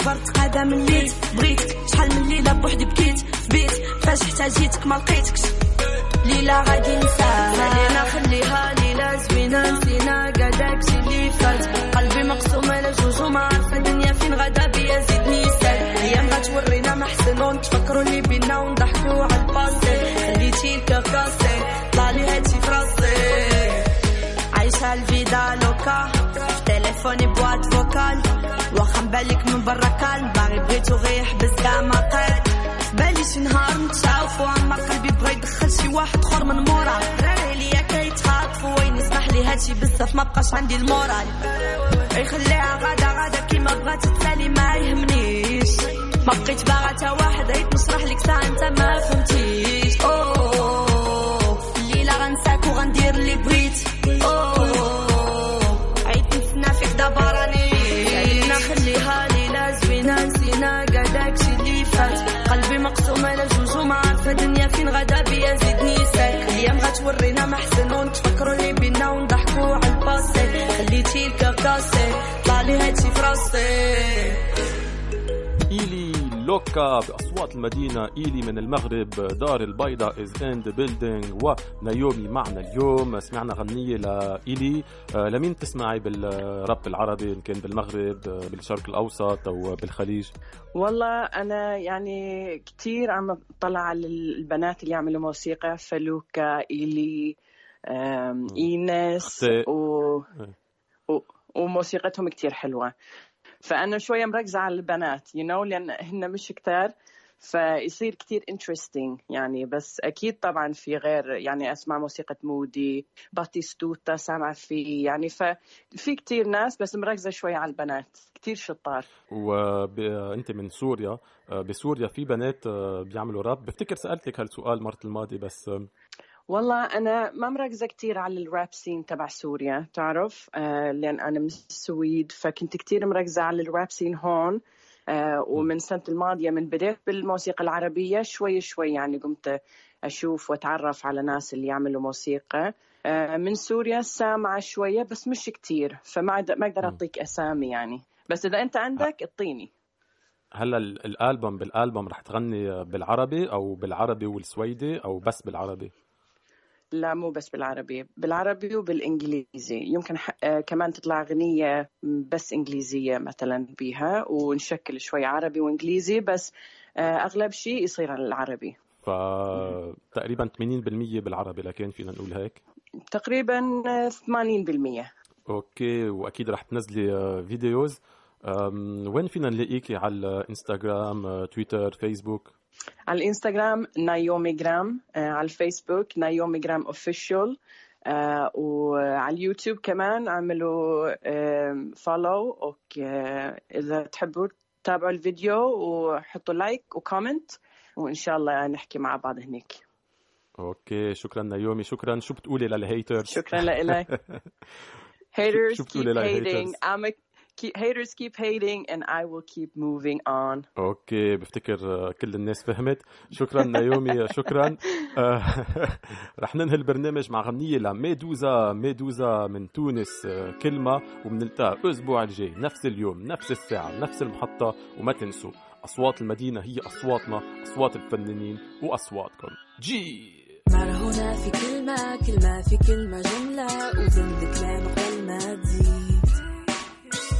صبرت قادة من ليت بغيتك شحال من ليلة بوحدي بكيت بيت. فاش احتاجيتك ما لقيتكش. ليلة غادي نساها خلينا خليها ليلة زوينة نسينا قداك شي اللي فات قلبي مقسوم على جوج وما عارفة الدنيا فين غدا بيا زيدني سال أيام غتورينا ما حسن ونتفكروا اللي بينا ونضحكوا على الباسي خليتي الكاكاسي طلع لي هادشي في راسي عايشة الفيدا لوكا في تليفوني بواد فوكال. واخا بالك من برا كان باغي بغيتو غير يحبس كاع ما قال. في بالي شي نهار نتشافوا اما قلبي بغا يدخل شي واحد آخر من مورا. دراري ليا كيتخاطفوا وين يسمح لي هادشي بزاف ما بقاش عندي المورال. يخليها غادا غادا كيما بغات تسالي ما يهمنيش. ما بقيت باغا تا واحد عيط نشرح لك ساعة انت ما فهمتيش. أوه الليلة غنساك وغندير اللي بغيت. أوه. ساك الأيام غتورينا ما حسن ونتفكروا اللي بينا ونضحكوا على الباسي خليتي الكاكاسي طلع لي هادشي في راسي لوكا بأصوات المدينة إيلي من المغرب دار البيضاء إز إند بيلدينج ونايومي معنا اليوم. سمعنا غنية لإيلي. آه، لمين تسمعي بالراب العربي إن كان بالمغرب آه، بالشرق الأوسط أو بالخليج؟ والله أنا يعني كتير عم أطلع على البنات اللي يعملوا موسيقى فلوكا إيلي إيناس. و... و... وموسيقتهم كتير حلوة. فأنا شوية مركزة على البنات you know لأن هن مش كتار فيصير كتير interesting يعني. بس أكيد طبعا في غير يعني أسمع موسيقى مودي باتيستوتا سامعة في يعني ففي كتير ناس بس مركزة شوية على البنات كتير شطار. وأنت من سوريا آه، بسوريا في بنات آه، بيعملوا راب. بفتكر سألتك هالسؤال المرة الماضية بس والله أنا ما مركزة كتير على ال rap scene تبع سوريا تعرف؟ آه لأن أنا من السويد فكنت كتير مركزة على ال rap scene هون آه ومن السنة الماضية من بديت بالموسيقى العربية شوي شوي يعني قمت أشوف وأتعرف على ناس اللي يعملوا موسيقى. آه، من سوريا سامعة شوية بس مش كتير فما ما أقدر أعطيك أسامي يعني. بس إذا أنت عندك أعطيني. هلا ال- الألبوم بالألبوم رح تغني بالعربي أو بالعربي والسويدي أو بس بالعربي؟ لا مو بس بالعربي بالعربي وبالإنجليزي. يمكن ح... آه، كمان تطلع أغنية بس إنجليزية مثلا بيها ونشكل شوي عربي وإنجليزي بس آه، أغلب شيء يصير على العربي فتقريبا 80% بالعربي لكن فينا نقول هيك؟ تقريبا آه، 80% okay وأكيد رح تنزلي آه، videos. وين فينا نلاقيكي؟ على الانستغرام آه، تويتر فيسبوك؟ على الإنستغرام نايومي جرام آه، على الفيسبوك نايومي جرام official وعلى اليوتيوب كمان اعملوا follow okay إذا تحبوا تابعوا الفيديو وحطوا like و comment وإن شاء الله نحكي مع بعض هناك okay شكرا نيومي شكرا. شو بتقولي لل haters؟ شكرا لك شو keep بتقولي hating. لل haters I'm a keep, haters keep hating and I will keep moving on. okay بفتكر كل الناس فهمت. شكرا نيومي شكرا. آه، رح ننهي البرنامج مع غنية لميدوزا. ميدوزا من تونس. آه، كلمة وبنلتقى الأسبوع الجاي. نفس اليوم نفس الساعة نفس المحطة وما تنسوا أصوات المدينة هي أصواتنا أصوات الفنانين وأصواتكم. جي! مرهونة في كلمة كلمة في كلمة جملة وزن كلام قبل ما تزيد.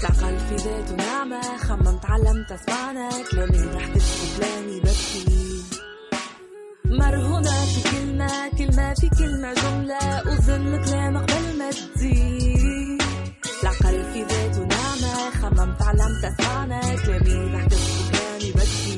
العقل في ذاته نعمة خممت علمت اسمعنا كلامي رح تشكي كلامي بكي مرهونة في كلمة كلمة في كلمة جملة وزن كلام قبل ما تزيد. العقل في ذاته نعمة خممت علمت اسمعنا كلامي رح تشكي كلامي بكي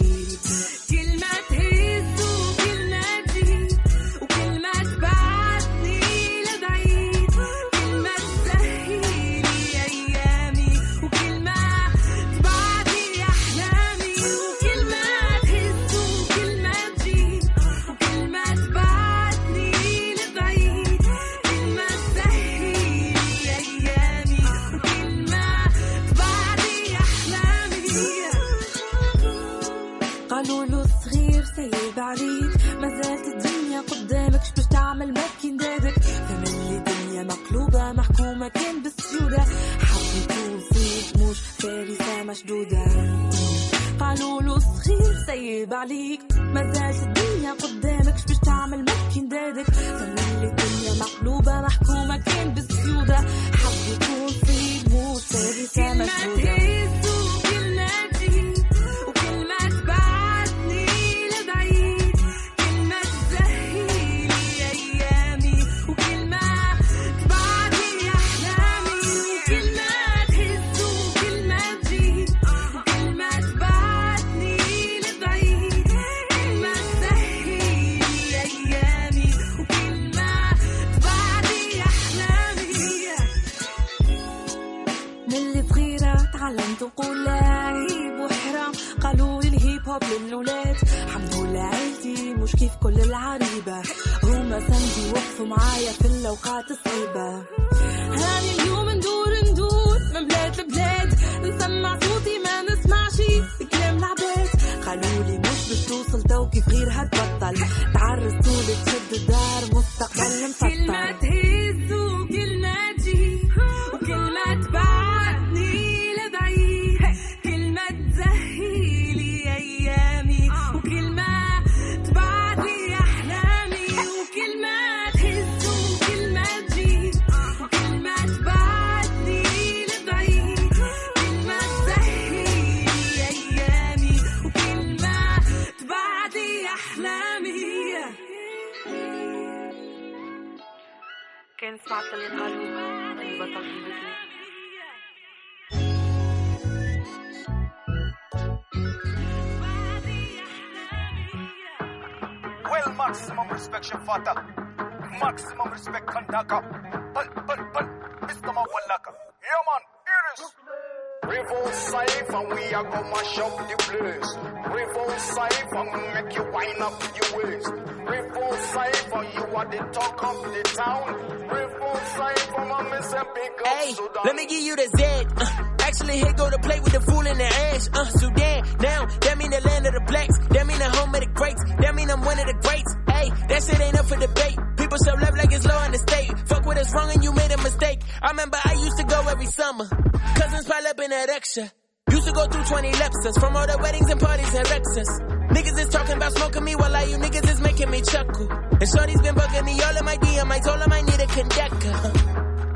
صغير سيد عريض ما زالت الدنيا قدامك شو بدك تعمل؟ ما كان دادك فمن الدنيا مقلوبة محكومة كان بالسيودة حب يكون صيد مش فارسة مشدودة. قالوا له صغير سيب عليك. ما زالت الدنيا قدامك شو بدك تعمل؟ ما كان دادك فمن الدنيا مقلوبة محكومة كان بالسيودة حب يكون صيد مش فارسة مشدودة. تعلمت أقول لا عيب وحرام قالوا الهيب هوب للولاد. الحمد لله عيلتي مش كيف كل العريبة. هما سندي وقفوا معايا في الأوقات الصعيبة هاني اليوم ندور ندور من بلاد لبلاد. نسمع صوتي ما نسمعش كلام العباد. قالوا لي مش باش توصل تو كيف غير هتبطل تعرسوا لك تشد الدار مستقبل. مفطر كان سمعت اللي قالوا البطل في البداية Well, maximum respect, Shafata. Maximum respect, Kandaka. But, but, but, Mr. Mawalaka. Yeah, man, here it is. Revolt safe and we are gonna mash up the place. Revolt safe and make you wind up your waist. Revolt safe and you are the talk of the town. Revolt safe and I'm missing big up Hey, Sudan. let me give you the Z. Uh, actually, here go to play with the fool in the ass. Uh, Sudan, now, that mean the land of the blacks. That mean the home of the greats. That mean I'm one of the greats. Hey, that shit ain't up for debate. People up love like it's low on the state. Fuck with us wrong and you made a mistake. I remember I used to go every summer. Cousins pile up in that extra. Used to go through 20 Lexus from all the weddings and parties and Lexus. Niggas is talking about smoking me while I you niggas is making me chuckle. And Shorty's been bugging me all of my DM. I told him I need a conductor.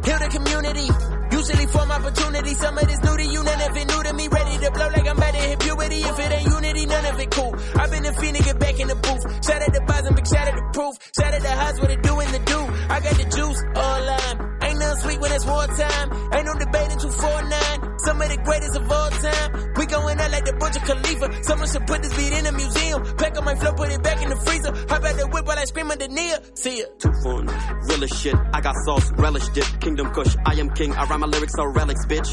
Heal the community. Usually form opportunity. Some of this new to you, none of it new to me. Ready to blow like I'm about to hit puberty. If it ain't unity, none of it cool. I've been a to get back in the booth. Shout out the bottom, big shout out the proof. Shout out the highs, what it do in the do. I got the juice, all lime. Ain't nothing sweet when it's wartime. Ain't no debating 249. Some of the greatest of all time. We going out like the Burj Khalifa. Someone should put this beat in a museum. Pack up my flow, put it back in the freezer. Hop out the whip while I scream under Nia. See ya. Too fun, real as shit. I got sauce, relish dip, kingdom kush. I am king. I rhyme my lyrics are relics, bitch.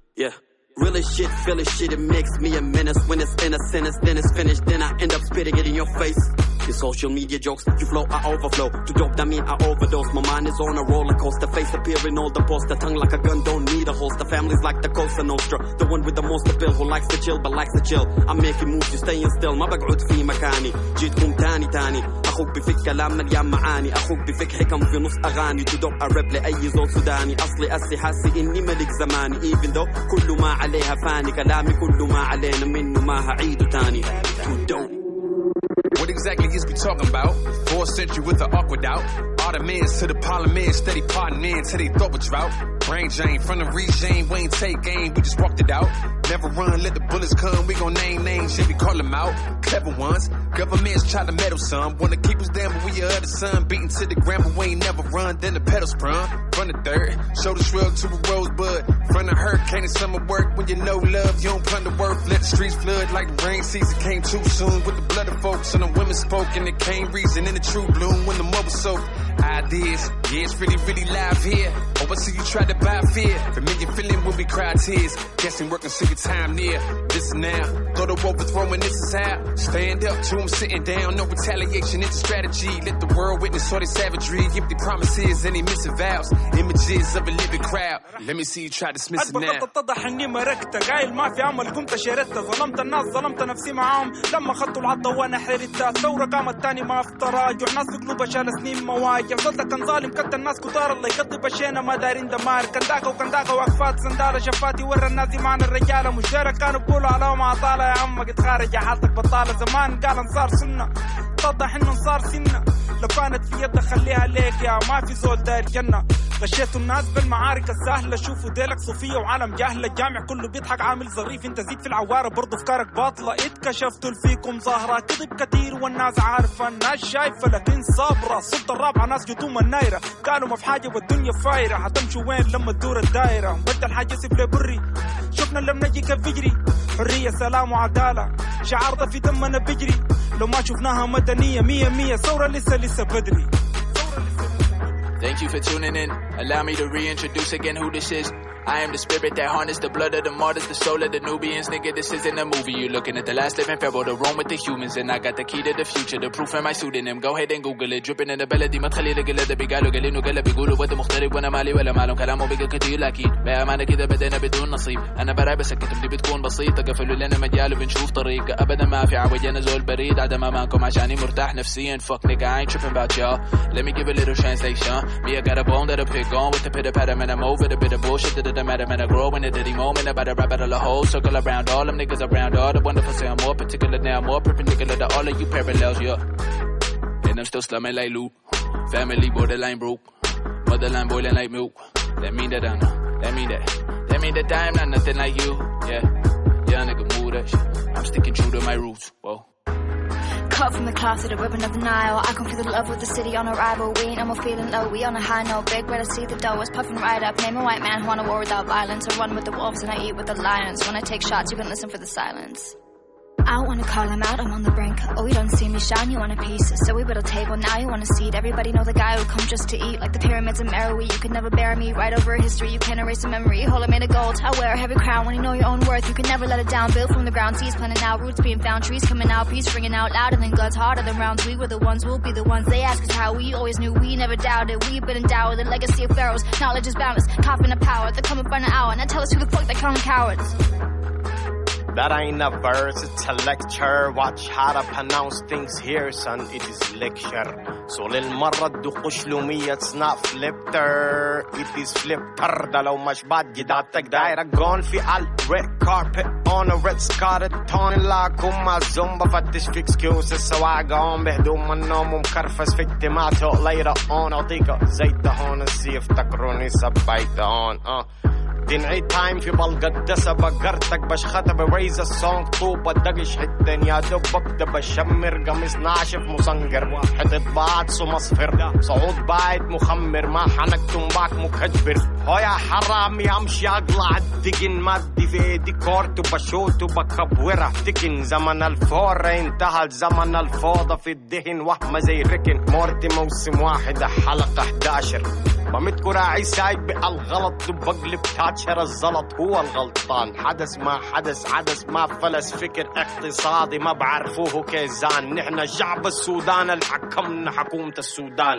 yeah. Real as shit, feel as shit, it makes me a menace. When it's in a sentence, then it's finished, then I end up spitting it in your face. Your social media jokes, you flow, I overflow. Too dope, that mean I overdose. My mind is on a roller coaster, face appearing all the poster. Tongue like a gun, don't need a holster. Family's like the Cosa Nostra. The one with the most appeal, who likes to chill but likes to chill. I'm making moves, you staying still. ما بقعد في مكاني. جيتكم تاني تاني. أخوك بفك كلام مليان معاني. أخوك بفك حكم في نص اغاني. تدق الرب لاي زول سوداني. اصلي اسي حاسي اني ملك زماني. even though كل ما عليها فاني. كلامي كل ما علينا منه ما هعيده تاني. Too dope. Exactly is we talking about? Fourth century with the awkward out. Ottomans to the parliament, steady plotting in till they throw a drought. Brain drain from the regime, we ain't take game, we just walked it out. Never run, let the bullets come, we gon' name names, yeah, we call them out. Clever ones, governments try to meddle some. Wanna keep us down, but we are the sun. Beating to the ground, but we ain't never run, then the pedals sprung. From the third, shoulder shrug to a rosebud. From the hurricane and summer work, when you know love, you don't plunder worth. Let the streets flood like the rain season came too soon. With the blood of folks, and the women spoke, and it came reason in the true bloom when the mother soaked Ideas, yeah, it's really, really live here. Oh, I see you try to buy fear. Familiar feeling will be cry tears. Guessing working, see your time near. Listen now, thought of overthrowing, this is how. Stand up to them sitting down, no retaliation, it's a strategy. Let the world witness all their savagery. Empty promises and they missing vows. Images of a living crowd. Let me see you try to dismiss it now. أكبر اتضح اني مركته قايل ما في امل قمت شردته ظلمت الناس ظلمت نفسي معاهم لما خدوا العضه وانا حريتها الثوره قامت تاني ما في تراجع ناس في قلوبها شال سنين مواجع ظلت كان ظالم كت الناس كتار. الله يقضي بشينا ما دارين دمار. كان داك وكان داك وقفات سنداله شفاتي. ورا الناس معنا الرجاله مش دايره كانوا بيقولوا على ما عطاله يا عم قد خارج حالتك بطالة. زمان قال انصار سنة. اتضح إنه انصار سنة. لو كانت في يدك خليها ليك يا ما في زول داير جنة. غشيتوا الناس بالمعارك السهلة. شوفوا ديلك صوفية وعالم جهلة. الجامع كله بيضحك. عامل ظريف. انت زيد في العوارة. برضه افكارك باطلة. اتكشفتوا فيكم ظاهره كذب كتير والناس عارفة. الناس شايفة. لكن صابره السلطة الرابعة. ناس جتوم النايرة. كانوا ما في حاجة والدنيا فايرة. حتمشوا وين لما تدور الدايرة. بدل حاجة سيف بري. شفنا لما نجي كيف بيجري حرية سلام وعدالة. شعار في دمنا بيجري لو ما شفناها مدنية مية مية. ثورة لسه لسه بدري. Thank you for tuning in. Allow me to reintroduce again who this is. I am the spirit that harnessed the blood of the martyrs, the soul of the Nubians. Nigga, this isn't a movie. You're looking at the last living pharaoh, the roam with the humans. And I got the key to the future, the proof in my pseudonym. Go ahead and Google it. Dripping in the بلدي ما تخلي لك الا بيقالوا قالين وقال بيقولوا وده مختلف وأنا مالي ولا مالهم كلامه بقى كتير أكيد بامانه كده بدينا بدون نصيب أنا براي بس الكتب بتكون بسيطه قفلوا لنا مجال وبنشوف طريق ابدا ما في عوج أنا زول بريد عدم امانكم عشاني مرتاح نفسيا fuck nigga I ain't tripping about y'all let me give a little translation me I got a bone that'll pick on with the pitter patter man I'm over the bit of bullshit that doesn't matter man I grow in a dirty moment about to rap out of the whole circle around all them niggas around all the wonderful say I'm more particular now more perpendicular to all of you parallels yeah. And I'm still slumming like loot. Family borderline broke. Motherline boiling like milk. That mean that I'm that mean that that mean that I'm not nothing like you yeah. Yeah nigga move that shit. I'm sticking true to my roots whoa Cut from the cloth to the ribbon of the Nile. I come through the love with the city on arrival. We ain't no more feeling low. We on a high note. Big brother see the dough is puffing right up. Name a white man who wanna war without violence. I run with the wolves and I eat with the lions. When I take shots, you can listen for the silence. I don't wanna call him out, I'm on the brink. Oh, you don't see me shine, you want a piece. So we built a table, now you want a seat. Everybody know the guy who come just to eat. Like the pyramids in Meroe, you could never bury me. Right over history, you can't erase a memory. Hold it made of gold, I wear a heavy crown. When you know your own worth, you can never let it down. Built from the ground, seeds planting out, roots being found, trees coming out, peace ringing out louder than guns, harder than rounds. We were the ones, we'll be the ones. They ask us how, we always knew, we never doubted. We've been endowed with the legacy of pharaohs. Knowledge is boundless, coffin of power. They're coming for an hour, now tell us who the fuck they call them cowards. That ain't a verse, it's a lecture. Watch how to pronounce things here, son. It is lecture. So للمرة تدقش له مية it's not flipter. It is flipter. ده لو مش بعد جداتك دايرة جون في على red carpet on a red scarlet tone لاكم مع الزومبا فتش في excuses سواء قام بهدوم النوم ومكرفس في اجتماعته later on اعطيك زيت هون نسي افتكروني سبيت هون تنعي تايم في بلقدسة بقرتك بشخطة بريز السونج طوبة دقش حتين يا دوب ببدا بشمر قميص ناشف مصنقر واحد اطباعات مصفر صعود بايت مخمر ما حنكتم باك مكجبر هو يا حرامي امشي اقلع الدقن مادي في ايدي كورت وبشوت وبكبورة تكن زمن الفور انتهى زمن الفوضى في الدهن وهمة زي ركن مورتي موسم واحد حلقة 11 بمتكو راعي سايق بالغلط بقلب تاتشر الزلط هو الغلطان. حدث ما حدث عدس ما فلس. فكر اقتصادي ما بعرفوه كيزان. نحن شعب السودان اللي حكمنا حكومة السودان.